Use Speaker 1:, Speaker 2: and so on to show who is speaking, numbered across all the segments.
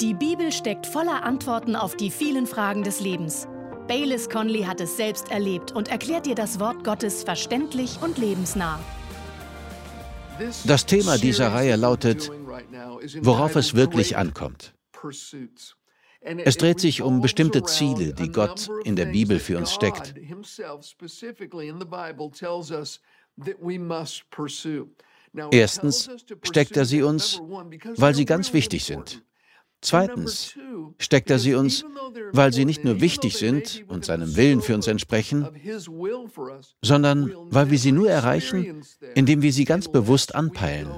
Speaker 1: Die Bibel steckt voller Antworten auf die vielen Fragen des Lebens. Baylis Conley hat es selbst erlebt und erklärt dir das Wort Gottes verständlich und lebensnah.
Speaker 2: Das Thema dieser Reihe lautet, worauf es wirklich ankommt. Es dreht sich um bestimmte Ziele, die Gott in der Bibel für uns steckt. Erstens steckt er sie uns, weil sie ganz wichtig sind. Zweitens steckt er sie uns, weil sie nicht nur wichtig sind und seinem Willen für uns entsprechen, sondern weil wir sie nur erreichen, indem wir sie ganz bewusst anpeilen.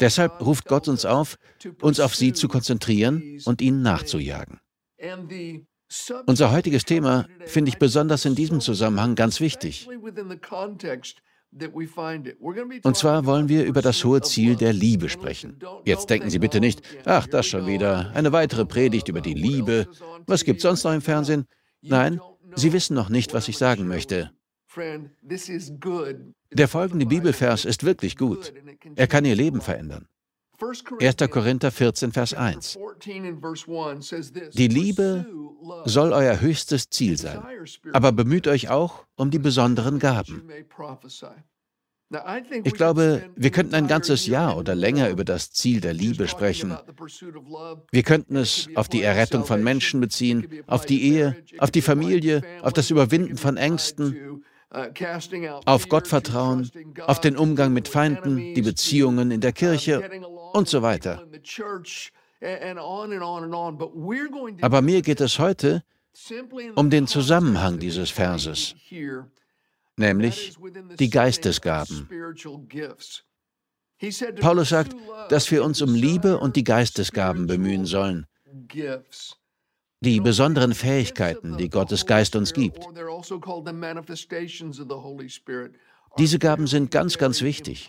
Speaker 2: Deshalb ruft Gott uns auf, uns auf sie zu konzentrieren und ihnen nachzujagen. Unser heutiges Thema finde ich besonders in diesem Zusammenhang ganz wichtig. Und zwar wollen wir über das hohe Ziel der Liebe sprechen. Jetzt denken Sie bitte nicht, ach, das schon wieder, eine weitere Predigt über die Liebe. Was gibt sonst noch im Fernsehen? Nein, Sie wissen noch nicht, was ich sagen möchte. Der folgende Bibelvers ist wirklich gut. Er kann Ihr Leben verändern. 1. Korinther 14, Vers 1. Die Liebe soll euer höchstes Ziel sein, aber bemüht euch auch um die besonderen Gaben. Ich glaube, wir könnten ein ganzes Jahr oder länger über das Ziel der Liebe sprechen. Wir könnten es auf die Errettung von Menschen beziehen, auf die Ehe, auf die Familie, auf das Überwinden von Ängsten, auf Gottvertrauen, auf den Umgang mit Feinden, die Beziehungen in der Kirche und so weiter. Aber mir geht es heute um den Zusammenhang dieses Verses, nämlich die Geistesgaben. Paulus sagt, dass wir uns um Liebe und die Geistesgaben bemühen sollen. Die besonderen Fähigkeiten, die Gottes Geist uns gibt. Also Diese Gaben sind ganz, ganz wichtig.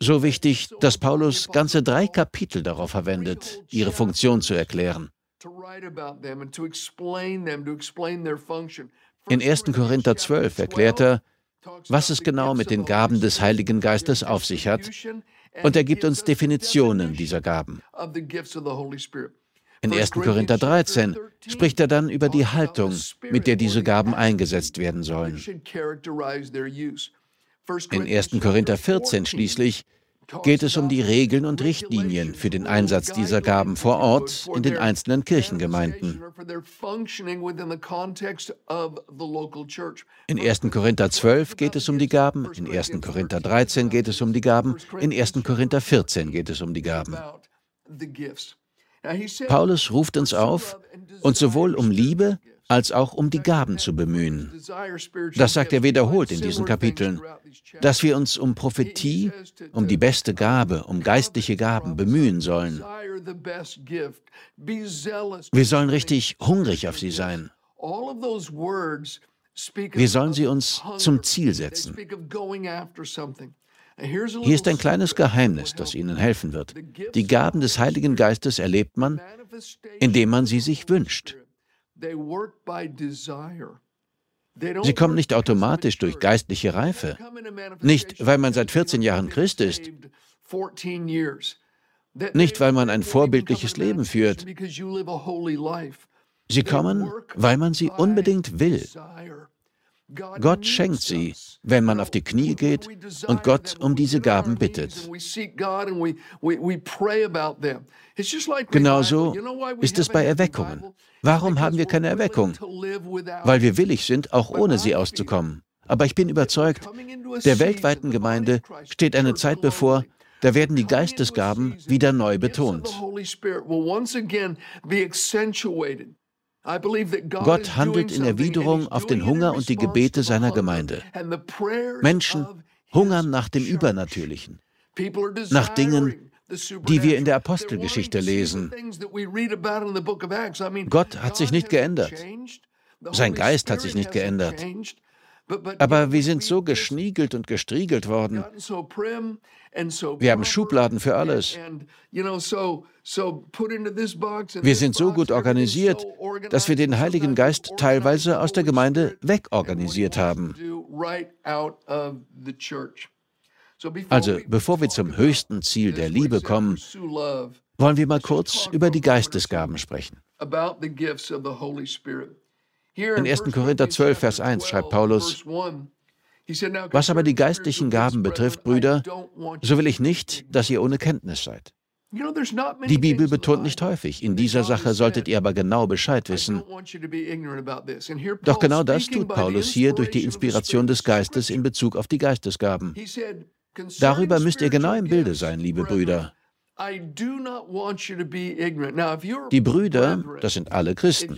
Speaker 2: So wichtig, dass Paulus ganze drei Kapitel darauf verwendet, ihre Funktion zu erklären. In 1. Korinther 12 erklärt er, was es genau mit den Gaben des Heiligen Geistes auf sich hat, und er gibt uns Definitionen dieser Gaben. In 1. Korinther 13 spricht er dann über die Haltung, mit der diese Gaben eingesetzt werden sollen. In 1. Korinther 14 schließlich geht es um die Regeln und Richtlinien für den Einsatz dieser Gaben vor Ort in den einzelnen Kirchengemeinden. In 1. Korinther 12 geht es um die Gaben, in 1. Korinther 13 geht es um die Gaben, in 1. Korinther 14 geht es um die Gaben. Paulus ruft uns auf, uns sowohl um Liebe als auch um die Gaben zu bemühen. Das sagt er wiederholt in diesen Kapiteln, dass wir uns um Prophetie, um die beste Gabe, um geistliche Gaben bemühen sollen. Wir sollen richtig hungrig auf sie sein. Wir sollen sie uns zum Ziel setzen. Hier ist ein kleines Geheimnis, das Ihnen helfen wird. Die Gaben des Heiligen Geistes erlebt man, indem man sie sich wünscht. Sie kommen nicht automatisch durch geistliche Reife, nicht weil man seit 14 Jahren Christ ist, nicht weil man ein vorbildliches Leben führt. Sie kommen, weil man sie unbedingt will. Gott schenkt sie, wenn man auf die Knie geht und Gott um diese Gaben bittet. Genauso ist es bei Erweckungen. Warum haben wir keine Erweckung? Weil wir willig sind, auch ohne sie auszukommen. Aber ich bin überzeugt, der weltweiten Gemeinde steht eine Zeit bevor, da werden die Geistesgaben wieder neu betont. Gott handelt in Erwiderung auf den Hunger und die Gebete seiner Gemeinde. Menschen hungern nach dem Übernatürlichen, nach Dingen, die wir in der Apostelgeschichte lesen. Gott hat sich nicht geändert. Sein Geist hat sich nicht geändert. Aber wir sind so geschniegelt und gestriegelt worden. Wir haben Schubladen für alles. Wir sind so gut organisiert, dass wir den Heiligen Geist teilweise aus der Gemeinde wegorganisiert haben. Also, bevor wir zum höchsten Ziel der Liebe kommen, wollen wir mal kurz über die Geistesgaben sprechen. In 1. Korinther 12, Vers 1 schreibt Paulus, was aber die geistlichen Gaben betrifft, Brüder, so will ich nicht, dass ihr ohne Kenntnis seid. Die Bibel betont nicht häufig, in dieser Sache solltet ihr aber genau Bescheid wissen. Doch genau das tut Paulus hier durch die Inspiration des Geistes in Bezug auf die Geistesgaben. Darüber müsst ihr genau im Bilde sein, liebe Brüder. Die Brüder, das sind alle Christen.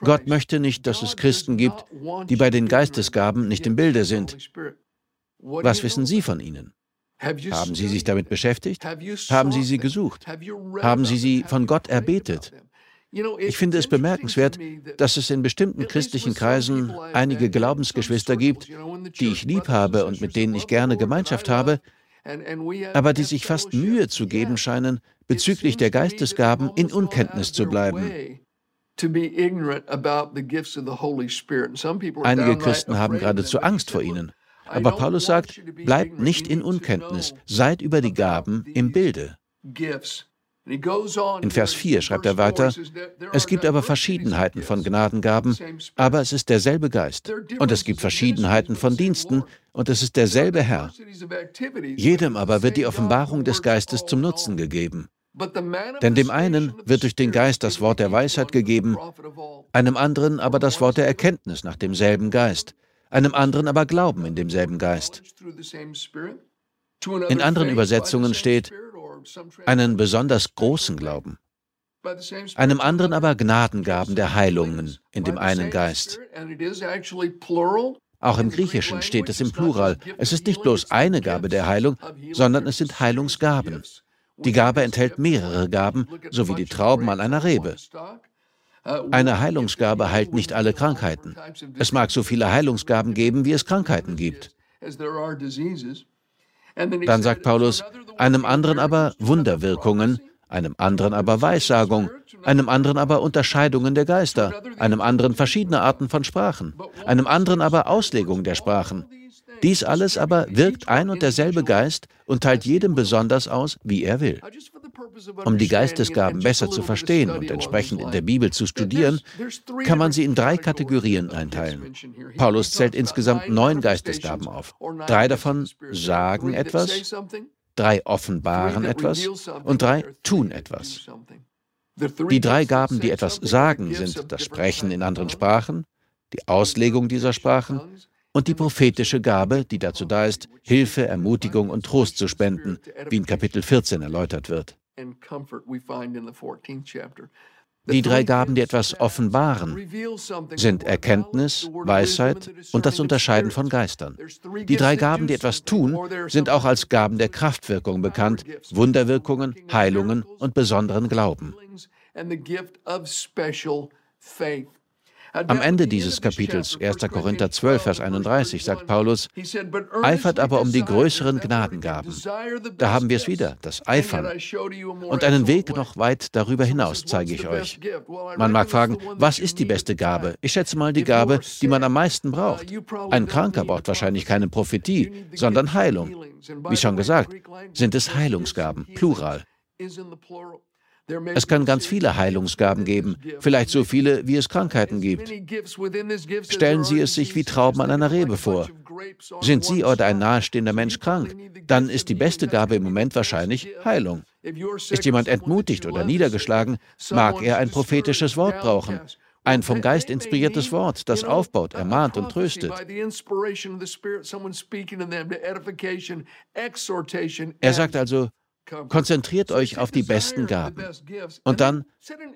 Speaker 2: Gott möchte nicht, dass es Christen gibt, die bei den Geistesgaben nicht im Bilde sind. Was wissen Sie von ihnen? Haben Sie sich damit beschäftigt? Haben Sie sie gesucht? Haben Sie sie von Gott erbetet? Ich finde es bemerkenswert, dass es in bestimmten christlichen Kreisen einige Glaubensgeschwister gibt, die ich lieb habe und mit denen ich gerne Gemeinschaft habe, aber die sich fast Mühe zu geben scheinen, bezüglich der Geistesgaben in Unkenntnis zu bleiben. Einige Christen haben geradezu Angst vor ihnen. Aber Paulus sagt, bleibt nicht in Unkenntnis, seid über die Gaben im Bilde. In Vers 4 schreibt er weiter, es gibt aber Verschiedenheiten von Gnadengaben, aber es ist derselbe Geist. Und es gibt Verschiedenheiten von Diensten, und es ist derselbe Herr. Jedem aber wird die Offenbarung des Geistes zum Nutzen gegeben. Denn dem einen wird durch den Geist das Wort der Weisheit gegeben, einem anderen aber das Wort der Erkenntnis nach demselben Geist, einem anderen aber Glauben in demselben Geist. In anderen Übersetzungen steht, einen besonders großen Glauben, einem anderen aber Gnadengaben der Heilungen in dem einen Geist. Auch im Griechischen steht es im Plural. Es ist nicht bloß eine Gabe der Heilung, sondern es sind Heilungsgaben. Die Gabe enthält mehrere Gaben, so wie die Trauben an einer Rebe. Eine Heilungsgabe heilt nicht alle Krankheiten. Es mag so viele Heilungsgaben geben, wie es Krankheiten gibt. Dann sagt Paulus, einem anderen aber Wunderwirkungen, einem anderen aber Weissagung, einem anderen aber Unterscheidungen der Geister, einem anderen verschiedene Arten von Sprachen, einem anderen aber Auslegung der Sprachen. Dies alles aber wirkt ein und derselbe Geist und teilt jedem besonders aus, wie er will. Um die Geistesgaben besser zu verstehen und entsprechend in der Bibel zu studieren, kann man sie in drei Kategorien einteilen. Paulus zählt insgesamt neun Geistesgaben auf. Drei davon sagen etwas, drei offenbaren etwas und drei tun etwas. Die drei Gaben, die etwas sagen, sind das Sprechen in anderen Sprachen, die Auslegung dieser Sprachen und die prophetische Gabe, die dazu da ist, Hilfe, Ermutigung und Trost zu spenden, wie in Kapitel 14 erläutert wird. Die drei Gaben, die etwas offenbaren, sind Erkenntnis, Weisheit und das Unterscheiden von Geistern. Die drei Gaben, die etwas tun, sind auch als Gaben der Kraftwirkung bekannt, Wunderwirkungen, Heilungen und besonderen Glauben. Am Ende dieses Kapitels, 1. Korinther 12, Vers 31, sagt Paulus, eifert aber um die größeren Gnadengaben. Da haben wir es wieder, das Eifern. Und einen Weg noch weit darüber hinaus zeige ich euch. Man mag fragen, was ist die beste Gabe? Ich schätze mal die Gabe, die man am meisten braucht. Ein Kranker braucht wahrscheinlich keine Prophetie, sondern Heilung. Wie schon gesagt, sind es Heilungsgaben, plural. Es kann ganz viele Heilungsgaben geben, vielleicht so viele, wie es Krankheiten gibt. Stellen Sie es sich wie Trauben an einer Rebe vor. Sind Sie oder ein nahestehender Mensch krank, dann ist die beste Gabe im Moment wahrscheinlich Heilung. Ist jemand entmutigt oder niedergeschlagen, mag er ein prophetisches Wort brauchen. Ein vom Geist inspiriertes Wort, das aufbaut, ermahnt und tröstet. Er sagt also, Konzentriert euch auf die besten Gaben. Und dann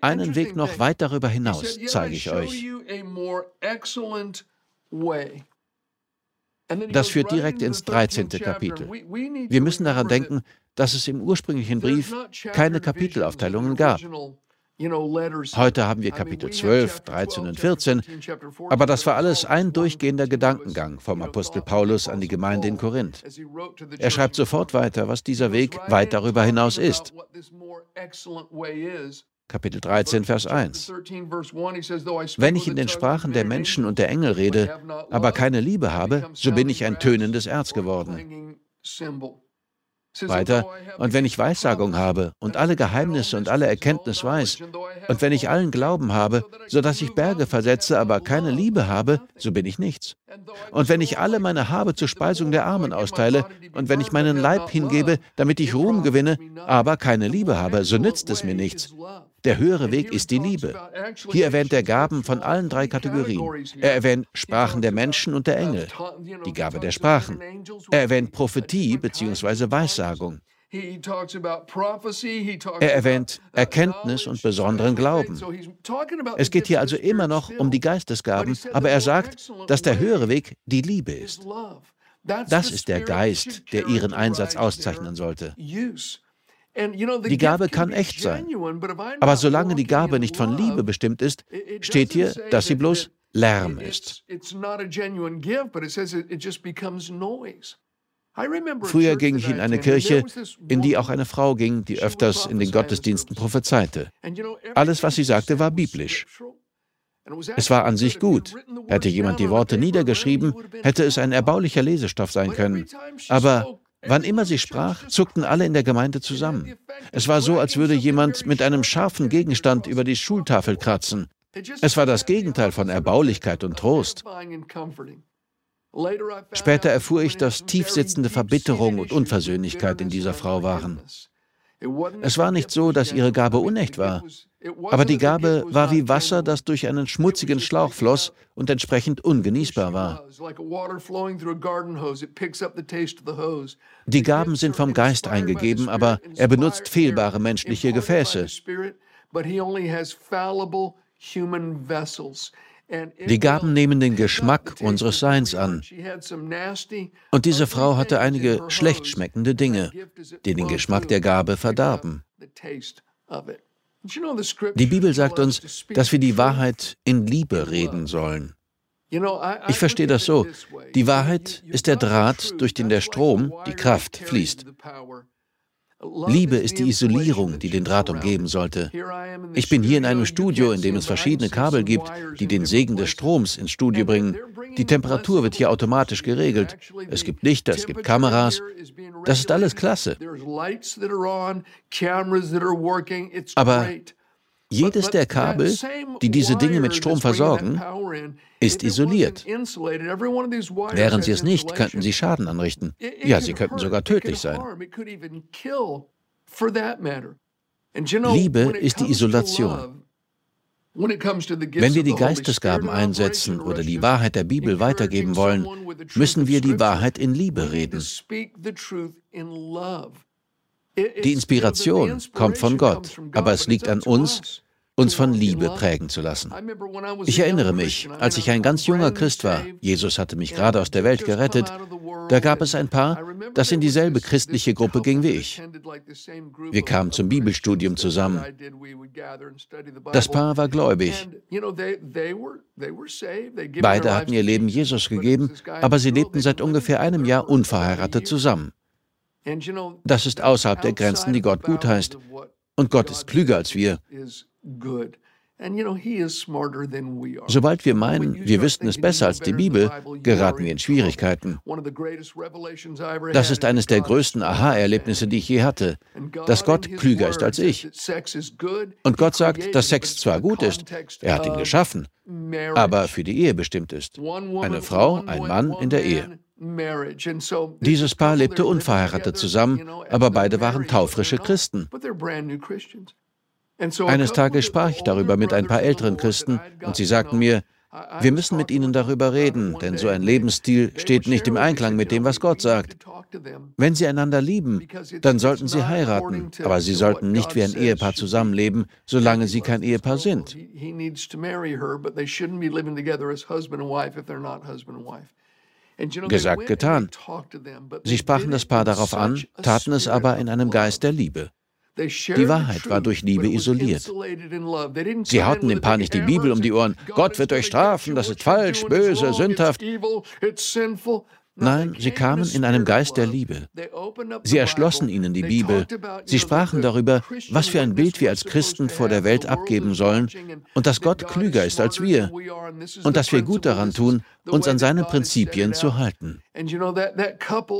Speaker 2: einen Weg noch weit darüber hinaus zeige ich euch. Das führt direkt ins 13. Kapitel. Wir müssen daran denken, dass es im ursprünglichen Brief keine Kapitelaufteilungen gab. Heute haben wir Kapitel 12, 13 und 14, aber das war alles ein durchgehender Gedankengang vom Apostel Paulus an die Gemeinde in Korinth. Er schreibt sofort weiter, was dieser Weg weit darüber hinaus ist. Kapitel 13, Vers 1. Wenn ich in den Sprachen der Menschen und der Engel rede, aber keine Liebe habe, so bin ich ein tönendes Erz geworden. Weiter, und wenn ich Weissagung habe und alle Geheimnisse und alle Erkenntnis weiß, und wenn ich allen Glauben habe, so dass ich Berge versetze, aber keine Liebe habe, so bin ich nichts. Und wenn ich alle meine Habe zur Speisung der Armen austeile, und wenn ich meinen Leib hingebe, damit ich Ruhm gewinne, aber keine Liebe habe, so nützt es mir nichts. Der höhere Weg ist die Liebe. Hier erwähnt er Gaben von allen drei Kategorien. Er erwähnt Sprachen der Menschen und der Engel, die Gabe der Sprachen. Er erwähnt Prophetie bzw. Weissagung. Er erwähnt Erkenntnis und besonderen Glauben. Es geht hier also immer noch um die Geistesgaben, aber er sagt, dass der höhere Weg die Liebe ist. Das ist der Geist, der ihren Einsatz auszeichnen sollte. Die Gabe kann echt sein. Aber solange die Gabe nicht von Liebe bestimmt ist, steht hier, dass sie bloß Lärm ist. Früher ging ich in eine Kirche, in die auch eine Frau ging, die öfters in den Gottesdiensten prophezeite. Alles, was sie sagte, war biblisch. Es war an sich gut. Hätte jemand die Worte niedergeschrieben, hätte es ein erbaulicher Lesestoff sein können. Aber Wann immer sie sprach, zuckten alle in der Gemeinde zusammen. Es war so, als würde jemand mit einem scharfen Gegenstand über die Schultafel kratzen. Es war das Gegenteil von Erbaulichkeit und Trost. Später erfuhr ich, dass tiefsitzende Verbitterung und Unversöhnlichkeit in dieser Frau waren. Es war nicht so, dass ihre Gabe unecht war, aber die Gabe war wie Wasser, das durch einen schmutzigen Schlauch floss und entsprechend ungenießbar war. Die Gaben sind vom Geist eingegeben, aber er benutzt fehlbare menschliche Gefäße. Die Gaben nehmen den Geschmack unseres Seins an. Und diese Frau hatte einige schlecht schmeckende Dinge, die den Geschmack der Gabe verdarben. Die Bibel sagt uns, dass wir die Wahrheit in Liebe reden sollen. Ich verstehe das so. Die Wahrheit ist der Draht, durch den der Strom, die Kraft, fließt. Liebe ist die Isolierung, die den Draht umgeben sollte. Ich bin hier in einem Studio, in dem es verschiedene Kabel gibt, die den Segen des Stroms ins Studio bringen. Die Temperatur wird hier automatisch geregelt. Es gibt Lichter, es gibt Kameras. Das ist alles klasse. Aber jedes der Kabel, die diese Dinge mit Strom versorgen, ist isoliert. Wären sie es nicht, könnten sie Schaden anrichten. Ja, sie könnten sogar tödlich sein. Liebe ist die Isolation. Wenn wir die Geistesgaben einsetzen oder die Wahrheit der Bibel weitergeben wollen, müssen wir die Wahrheit in Liebe reden. Die Inspiration kommt von Gott, aber es liegt an uns, uns von Liebe prägen zu lassen. Ich erinnere mich, als ich ein ganz junger Christ war, Jesus hatte mich gerade aus der Welt gerettet, da gab es ein Paar, das in dieselbe christliche Gruppe ging wie ich. Wir kamen zum Bibelstudium zusammen. Das Paar war gläubig. Beide hatten ihr Leben Jesus gegeben, aber sie lebten seit ungefähr einem Jahr unverheiratet zusammen. Das ist außerhalb der Grenzen, die Gott gut heißt. Und Gott ist klüger als wir. Sobald wir meinen, wir wüssten es besser als die Bibel, geraten wir in Schwierigkeiten. Das ist eines der größten Aha-Erlebnisse, die ich je hatte, dass Gott klüger ist als ich. Und Gott sagt, dass Sex zwar gut ist, er hat ihn geschaffen, aber für die Ehe bestimmt ist. Eine Frau, ein Mann in der Ehe. Dieses Paar lebte unverheiratet zusammen, aber beide waren taufrische Christen. Eines Tages sprach ich darüber mit ein paar älteren Christen und sie sagten mir, wir müssen mit ihnen darüber reden, denn so ein Lebensstil steht nicht im Einklang mit dem, was Gott sagt. Wenn sie einander lieben, dann sollten sie heiraten, aber sie sollten nicht wie ein Ehepaar zusammenleben, solange sie kein Ehepaar sind. Gesagt, getan. Sie sprachen das Paar darauf an, taten es aber in einem Geist der Liebe. Die Wahrheit war durch Liebe isoliert. Sie hauten dem Paar nicht die Bibel um die Ohren. Gott wird euch strafen, das ist falsch, böse, sündhaft. Nein, sie kamen in einem Geist der Liebe. Sie erschlossen ihnen die Bibel. Sie sprachen darüber, was für ein Bild wir als Christen vor der Welt abgeben sollen und dass Gott klüger ist als wir und dass wir gut daran tun, uns an seine Prinzipien zu halten.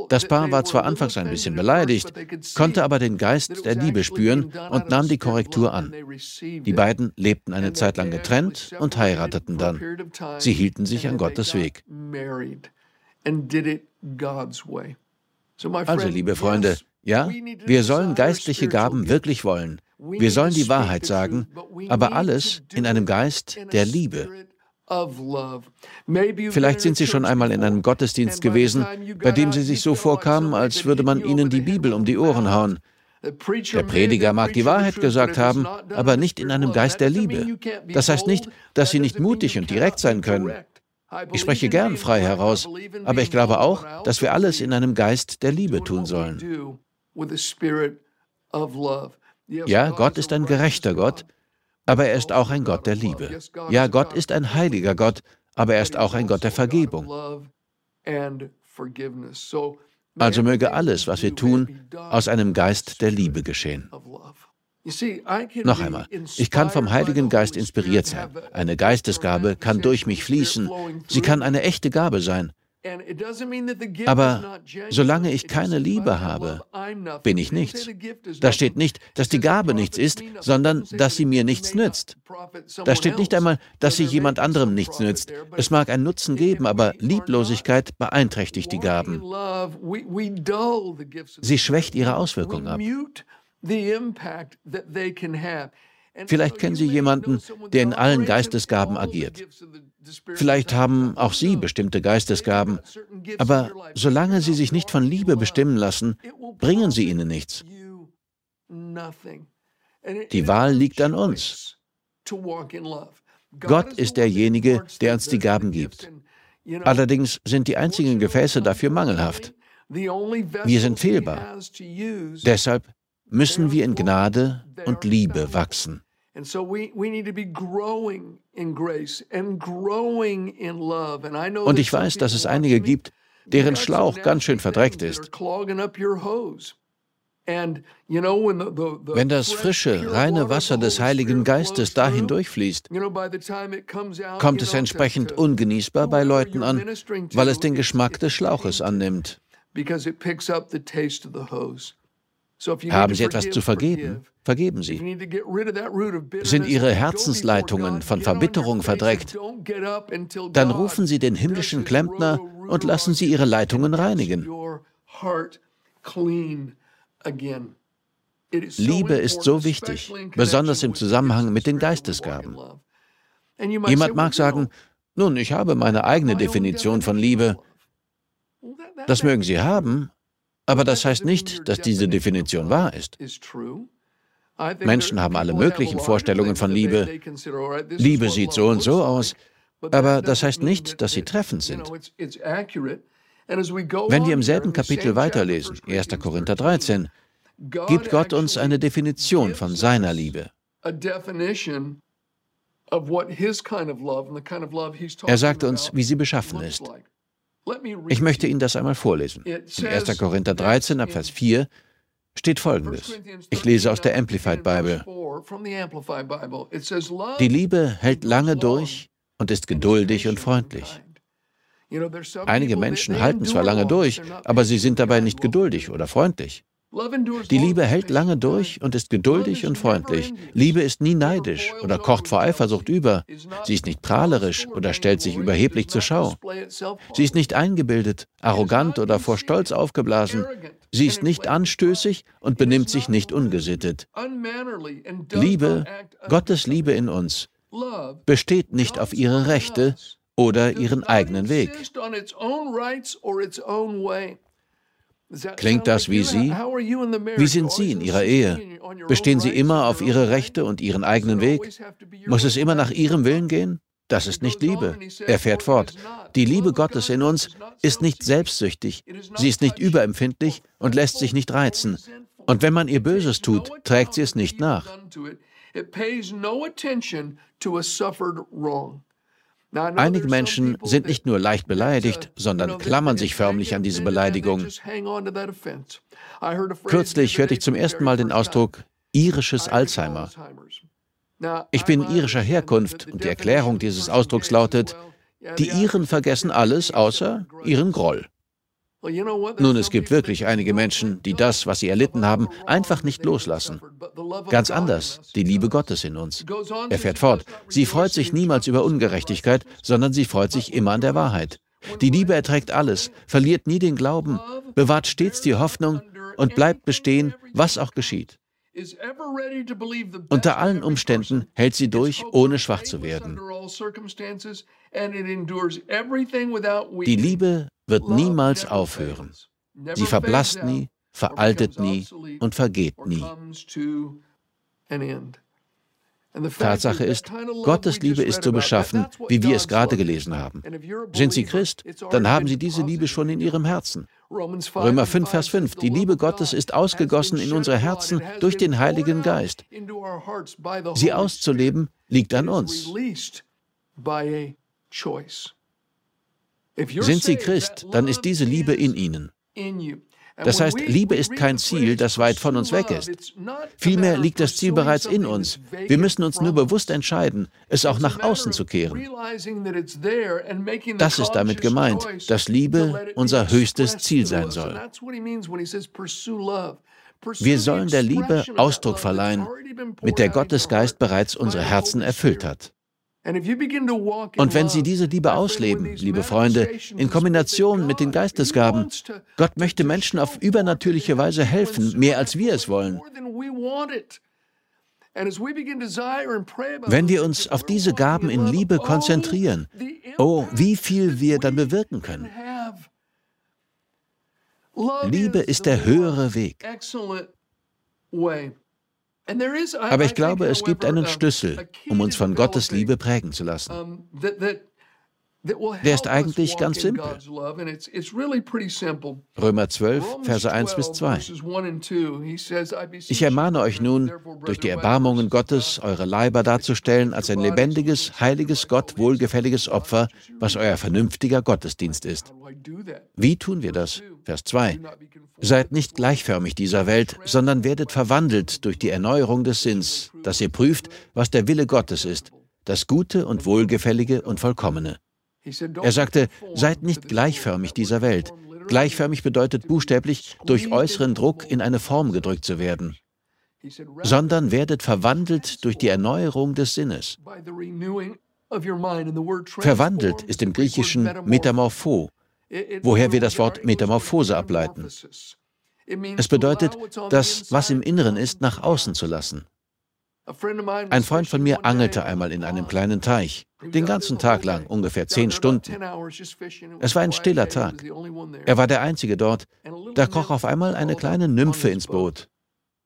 Speaker 2: Das Paar war zwar anfangs ein bisschen beleidigt, konnte aber den Geist der Liebe spüren und nahm die Korrektur an. Die beiden lebten eine Zeit lang getrennt und heirateten dann. Sie hielten sich an Gottes Weg. Also, liebe Freunde, ja, wir sollen geistliche Gaben wirklich wollen. Wir sollen die Wahrheit sagen, aber alles in einem Geist der Liebe. Vielleicht sind Sie schon einmal in einem Gottesdienst gewesen, bei dem Sie sich so vorkamen, als würde man Ihnen die Bibel um die Ohren hauen. Der Prediger mag die Wahrheit gesagt haben, aber nicht in einem Geist der Liebe. Das heißt nicht, dass Sie nicht mutig und direkt sein können. Ich spreche gern frei heraus, aber ich glaube auch, dass wir alles in einem Geist der Liebe tun sollen. Ja, Gott ist ein gerechter Gott, aber er ist auch ein Gott der Liebe. Ja, Gott ist ein heiliger Gott, aber er ist auch ein Gott der Vergebung. Also möge alles, was wir tun, aus einem Geist der Liebe geschehen. Noch einmal, ich kann vom Heiligen Geist inspiriert sein. Eine Geistesgabe kann durch mich fließen. Sie kann eine echte Gabe sein. Aber solange ich keine Liebe habe, bin ich nichts. Da steht nicht, dass die Gabe nichts ist, sondern dass sie mir nichts nützt. Da steht nicht einmal, dass sie jemand anderem nichts nützt. Es mag einen Nutzen geben, aber Lieblosigkeit beeinträchtigt die Gaben. Sie schwächt ihre Auswirkungen ab. Vielleicht kennen Sie jemanden, der in allen Geistesgaben agiert. Vielleicht haben auch Sie bestimmte Geistesgaben, aber solange Sie sich nicht von Liebe bestimmen lassen, bringen sie Ihnen nichts. Die Wahl liegt an uns. Gott ist derjenige, der uns die Gaben gibt. Allerdings sind die einzigen Gefäße dafür mangelhaft. Wir sind fehlbar. Deshalb müssen wir in Gnade und Liebe wachsen. Und ich weiß, dass es einige gibt, deren Schlauch ganz schön verdreckt ist. Wenn das frische, reine Wasser des Heiligen Geistes dahin durchfließt, kommt es entsprechend ungenießbar bei Leuten an, weil es den Geschmack des Schlauches annimmt. Haben Sie etwas zu vergeben? Vergeben Sie. Sind Ihre Herzensleitungen von Verbitterung verdreckt? Dann rufen Sie den himmlischen Klempner und lassen Sie Ihre Leitungen reinigen. Liebe ist so wichtig, besonders im Zusammenhang mit den Geistesgaben. Jemand mag sagen, nun, ich habe meine eigene Definition von Liebe. Das mögen Sie haben, aber das heißt nicht, dass diese Definition wahr ist. Menschen haben alle möglichen Vorstellungen von Liebe. Liebe sieht so und so aus, aber das heißt nicht, dass sie treffend sind. Wenn wir im selben Kapitel weiterlesen, 1. Korinther 13, gibt Gott uns eine Definition von seiner Liebe. Er sagt uns, wie sie beschaffen ist. Ich möchte Ihnen das einmal vorlesen. In 1. Korinther 13, ab Vers 4 steht folgendes. Ich lese aus der Amplified Bible. Die Liebe hält lange durch und ist geduldig und freundlich. Einige Menschen halten zwar lange durch, aber sie sind dabei nicht geduldig oder freundlich. Die Liebe hält lange durch und ist geduldig und freundlich. Liebe ist nie neidisch oder kocht vor Eifersucht über. Sie ist nicht prahlerisch oder stellt sich überheblich zur Schau. Sie ist nicht eingebildet, arrogant oder vor Stolz aufgeblasen. Sie ist nicht anstößig und benimmt sich nicht ungesittet. Liebe, Gottes Liebe in uns, besteht nicht auf ihre Rechte oder ihren eigenen Weg. Klingt das wie Sie? Wie sind Sie in Ihrer Ehe? Bestehen Sie immer auf Ihre Rechte und Ihren eigenen Weg? Muss es immer nach Ihrem Willen gehen? Das ist nicht Liebe. Er fährt fort. Die Liebe Gottes in uns ist nicht selbstsüchtig, sie ist nicht überempfindlich und lässt sich nicht reizen. Und wenn man ihr Böses tut, trägt sie es nicht nach. Einige Menschen sind nicht nur leicht beleidigt, sondern klammern sich förmlich an diese Beleidigung. Kürzlich hörte ich zum ersten Mal den Ausdruck irisches Alzheimer. Ich bin irischer Herkunft und die Erklärung dieses Ausdrucks lautet, die Iren vergessen alles außer ihren Groll. Nun, es gibt wirklich einige Menschen, die das, was sie erlitten haben, einfach nicht loslassen. Ganz anders, die Liebe Gottes in uns. Er fährt fort. Sie freut sich niemals über Ungerechtigkeit, sondern sie freut sich immer an der Wahrheit. Die Liebe erträgt alles, verliert nie den Glauben, bewahrt stets die Hoffnung und bleibt bestehen, was auch geschieht. Unter allen Umständen hält sie durch, ohne schwach zu werden. Die Liebe wird niemals aufhören. Sie verblasst nie, veraltet nie und vergeht nie. Tatsache ist, Gottes Liebe ist so beschaffen, wie wir es gerade gelesen haben. Sind Sie Christ, dann haben Sie diese Liebe schon in Ihrem Herzen. Römer 5, Vers 5. Die Liebe Gottes ist ausgegossen in unsere Herzen durch den Heiligen Geist. Sie auszuleben liegt an uns. Sind Sie Christ, dann ist diese Liebe in Ihnen. Das heißt, Liebe ist kein Ziel, das weit von uns weg ist. Vielmehr liegt das Ziel bereits in uns. Wir müssen uns nur bewusst entscheiden, es auch nach außen zu kehren. Das ist damit gemeint, dass Liebe unser höchstes Ziel sein soll. Wir sollen der Liebe Ausdruck verleihen, mit der Gottes Geist bereits unsere Herzen erfüllt hat. Und wenn Sie diese Liebe ausleben, liebe Freunde, in Kombination mit den Geistesgaben, Gott möchte Menschen auf übernatürliche Weise helfen, mehr als wir es wollen. Wenn wir uns auf diese Gaben in Liebe konzentrieren, oh, wie viel wir dann bewirken können. Liebe ist der höhere Weg. Aber ich glaube, es gibt einen Schlüssel, um uns von Gottes Liebe prägen zu lassen. Der ist eigentlich ganz simpel. Römer 12, Verse 1 bis 2. Ich ermahne euch nun, durch die Erbarmungen Gottes eure Leiber darzustellen als ein lebendiges, heiliges, Gott wohlgefälliges Opfer, was euer vernünftiger Gottesdienst ist. Wie tun wir das? Vers 2. Seid nicht gleichförmig dieser Welt, sondern werdet verwandelt durch die Erneuerung des Sinns, dass ihr prüft, was der Wille Gottes ist, das Gute und Wohlgefällige und Vollkommene. Er sagte, seid nicht gleichförmig dieser Welt. Gleichförmig bedeutet buchstäblich, durch äußeren Druck in eine Form gedrückt zu werden, sondern werdet verwandelt durch die Erneuerung des Sinnes. Verwandelt ist im Griechischen Metamorpho, woher wir das Wort Metamorphose ableiten. Es bedeutet, das, was im Inneren ist, nach außen zu lassen. Ein Freund von mir angelte einmal in einem kleinen Teich, den ganzen Tag lang, ungefähr zehn Stunden. Es war ein stiller Tag. Er war der Einzige dort. Da kroch auf einmal eine kleine Nymphe ins Boot.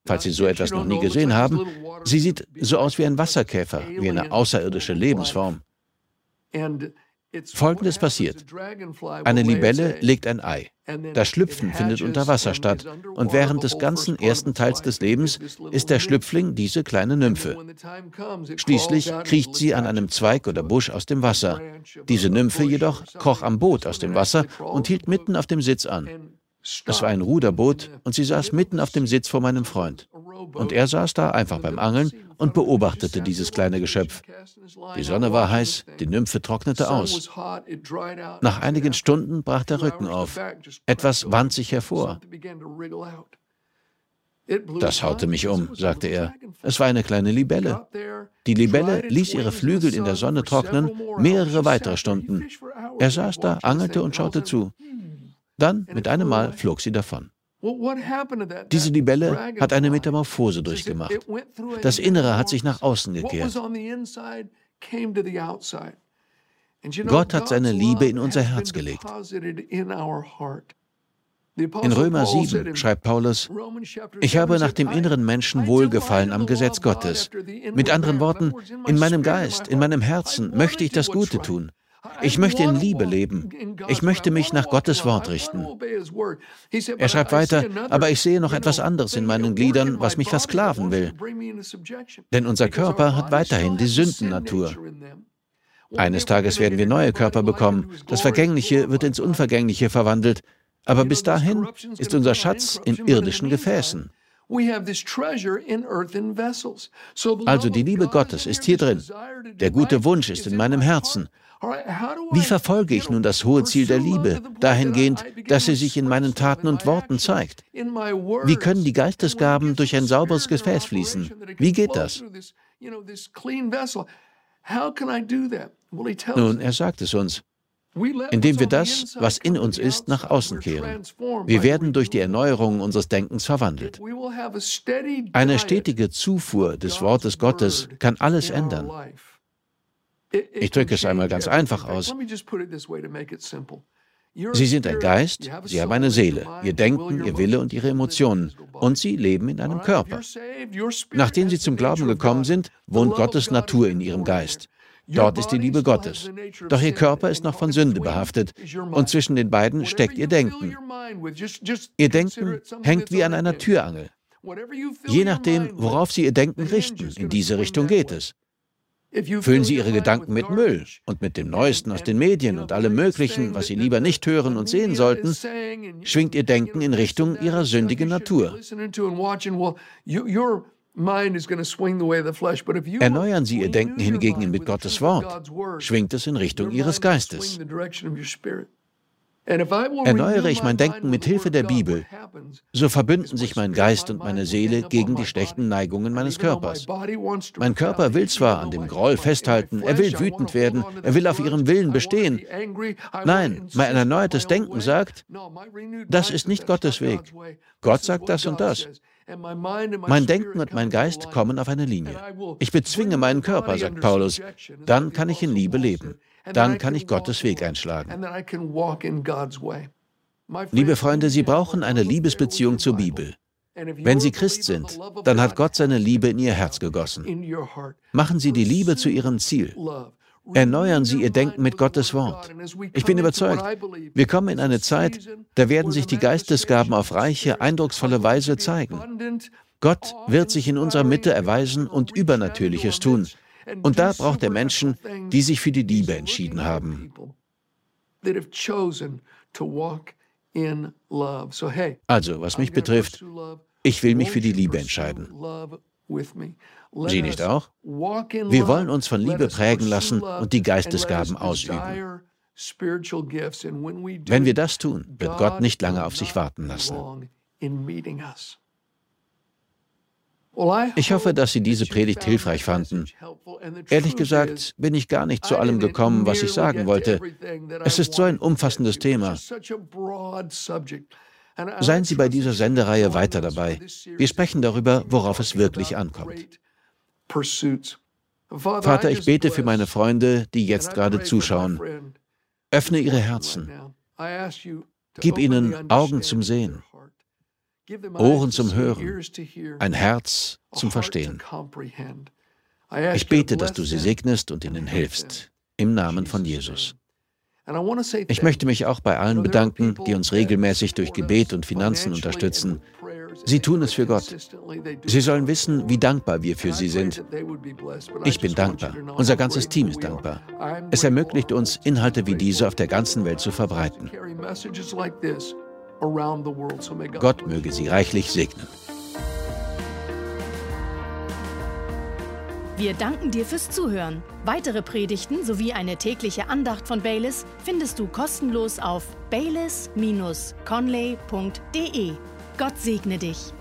Speaker 2: Falls Sie so etwas noch nie gesehen haben, sie sieht so aus wie ein Wasserkäfer, wie eine außerirdische Lebensform. Folgendes passiert. Eine Libelle legt ein Ei. Das Schlüpfen findet unter Wasser statt und während des ganzen ersten Teils des Lebens ist der Schlüpfling diese kleine Nymphe. Schließlich kriecht sie an einem Zweig oder Busch aus dem Wasser. Diese Nymphe jedoch kroch am Boot aus dem Wasser und hielt mitten auf dem Sitz an. Es war ein Ruderboot und sie saß mitten auf dem Sitz vor meinem Freund. Und er saß da einfach beim Angeln und beobachtete dieses kleine Geschöpf. Die Sonne war heiß, die Nymphe trocknete aus. Nach einigen Stunden brach der Rücken auf. Etwas wand sich hervor. Das haute mich um, sagte er. Es war eine kleine Libelle. Die Libelle ließ ihre Flügel in der Sonne trocknen, mehrere weitere Stunden. Er saß da, angelte und schaute zu. Dann, mit einem Mal, flog sie davon. Diese Libelle hat eine Metamorphose durchgemacht. Das Innere hat sich nach außen gekehrt. Gott hat seine Liebe in unser Herz gelegt. In Römer 7 schreibt Paulus, ich habe nach dem inneren Menschen Wohlgefallen am Gesetz Gottes. Mit anderen Worten, in meinem Geist, in meinem Herzen möchte ich das Gute tun. Ich möchte in Liebe leben. Ich möchte mich nach Gottes Wort richten. Er schreibt weiter, aber ich sehe noch etwas anderes in meinen Gliedern, was mich versklaven will. Denn unser Körper hat weiterhin die Sündennatur. Eines Tages werden wir neue Körper bekommen. Das Vergängliche wird ins Unvergängliche verwandelt. Aber bis dahin ist unser Schatz in irdischen Gefäßen. Also die Liebe Gottes ist hier drin. Der gute Wunsch ist in meinem Herzen. Wie verfolge ich nun das hohe Ziel der Liebe, dahingehend, dass sie sich in meinen Taten und Worten zeigt? Wie können die Geistesgaben durch ein sauberes Gefäß fließen? Wie geht das? Nun, er sagt es uns indem wir das, was in uns ist, nach außen kehren. Wir werden durch die Erneuerung unseres Denkens verwandelt. Eine stetige Zufuhr des Wortes Gottes kann alles ändern. Ich drücke es einmal ganz einfach aus. Sie sind ein Geist, Sie haben eine Seele, Ihr Denken, Ihr Wille und Ihre Emotionen. Und Sie leben in einem Körper. Nachdem Sie zum Glauben gekommen sind, wohnt Gottes Natur in Ihrem Geist. Dort ist die Liebe Gottes. Doch ihr Körper ist noch von Sünde behaftet und zwischen den beiden steckt ihr Denken. Ihr Denken hängt wie an einer Türangel. Je nachdem, worauf Sie Ihr Denken richten, in diese Richtung geht es. Füllen Sie Ihre Gedanken mit Müll und mit dem Neuesten aus den Medien und allem Möglichen, was Sie lieber nicht hören und sehen sollten, schwingt Ihr Denken in Richtung Ihrer sündigen Natur. Erneuern Sie Ihr Denken hingegen mit Gottes Wort, schwingt es in Richtung Ihres Geistes. Erneuere ich mein Denken mit Hilfe der Bibel, so verbünden sich mein Geist und meine Seele gegen die schlechten Neigungen meines Körpers. Mein Körper will zwar an dem Groll festhalten, er will wütend werden, er will auf ihrem Willen bestehen. Nein, mein erneuertes Denken sagt, das ist nicht Gottes Weg. Gott sagt das und das. Mein Denken und mein Geist kommen auf eine Linie. Ich bezwinge meinen Körper, sagt Paulus. Dann kann ich in Liebe leben. Dann kann ich Gottes Weg einschlagen. Liebe Freunde, Sie brauchen eine Liebesbeziehung zur Bibel. Wenn Sie Christ sind, dann hat Gott seine Liebe in Ihr Herz gegossen. Machen Sie die Liebe zu Ihrem Ziel. Erneuern Sie Ihr Denken mit Gottes Wort. Ich bin überzeugt, wir kommen in eine Zeit, da werden sich die Geistesgaben auf reiche, eindrucksvolle Weise zeigen. Gott wird sich in unserer Mitte erweisen und Übernatürliches tun. Und da braucht er Menschen, die sich für die Liebe entschieden haben. Also, was mich betrifft, ich will mich für die Liebe entscheiden. Sie nicht auch? Wir wollen uns von Liebe prägen lassen und die Geistesgaben ausüben. Wenn wir das tun, wird Gott nicht lange auf sich warten lassen. Ich hoffe, dass Sie diese Predigt hilfreich fanden. Ehrlich gesagt bin ich gar nicht zu allem gekommen, was ich sagen wollte. Es ist so ein umfassendes Thema. Seien Sie bei dieser Sendereihe weiter dabei. Wir sprechen darüber, worauf es wirklich ankommt. Vater, ich bete für meine Freunde, die jetzt gerade zuschauen. Öffne ihre Herzen. Gib ihnen Augen zum Sehen, Ohren zum Hören, ein Herz zum Verstehen. Ich bete, dass du sie segnest und ihnen hilfst. Im Namen von Jesus. Ich möchte mich auch bei allen bedanken, die uns regelmäßig durch Gebet und Finanzen unterstützen. Sie tun es für Gott. Sie sollen wissen, wie dankbar wir für sie sind. Ich bin dankbar. Unser ganzes Team ist dankbar. Es ermöglicht uns, Inhalte wie diese auf der ganzen Welt zu verbreiten. Gott möge sie reichlich segnen.
Speaker 1: Wir danken dir fürs Zuhören. Weitere Predigten sowie eine tägliche Andacht von Baylis findest du kostenlos auf baylis-conley.de. Gott segne dich.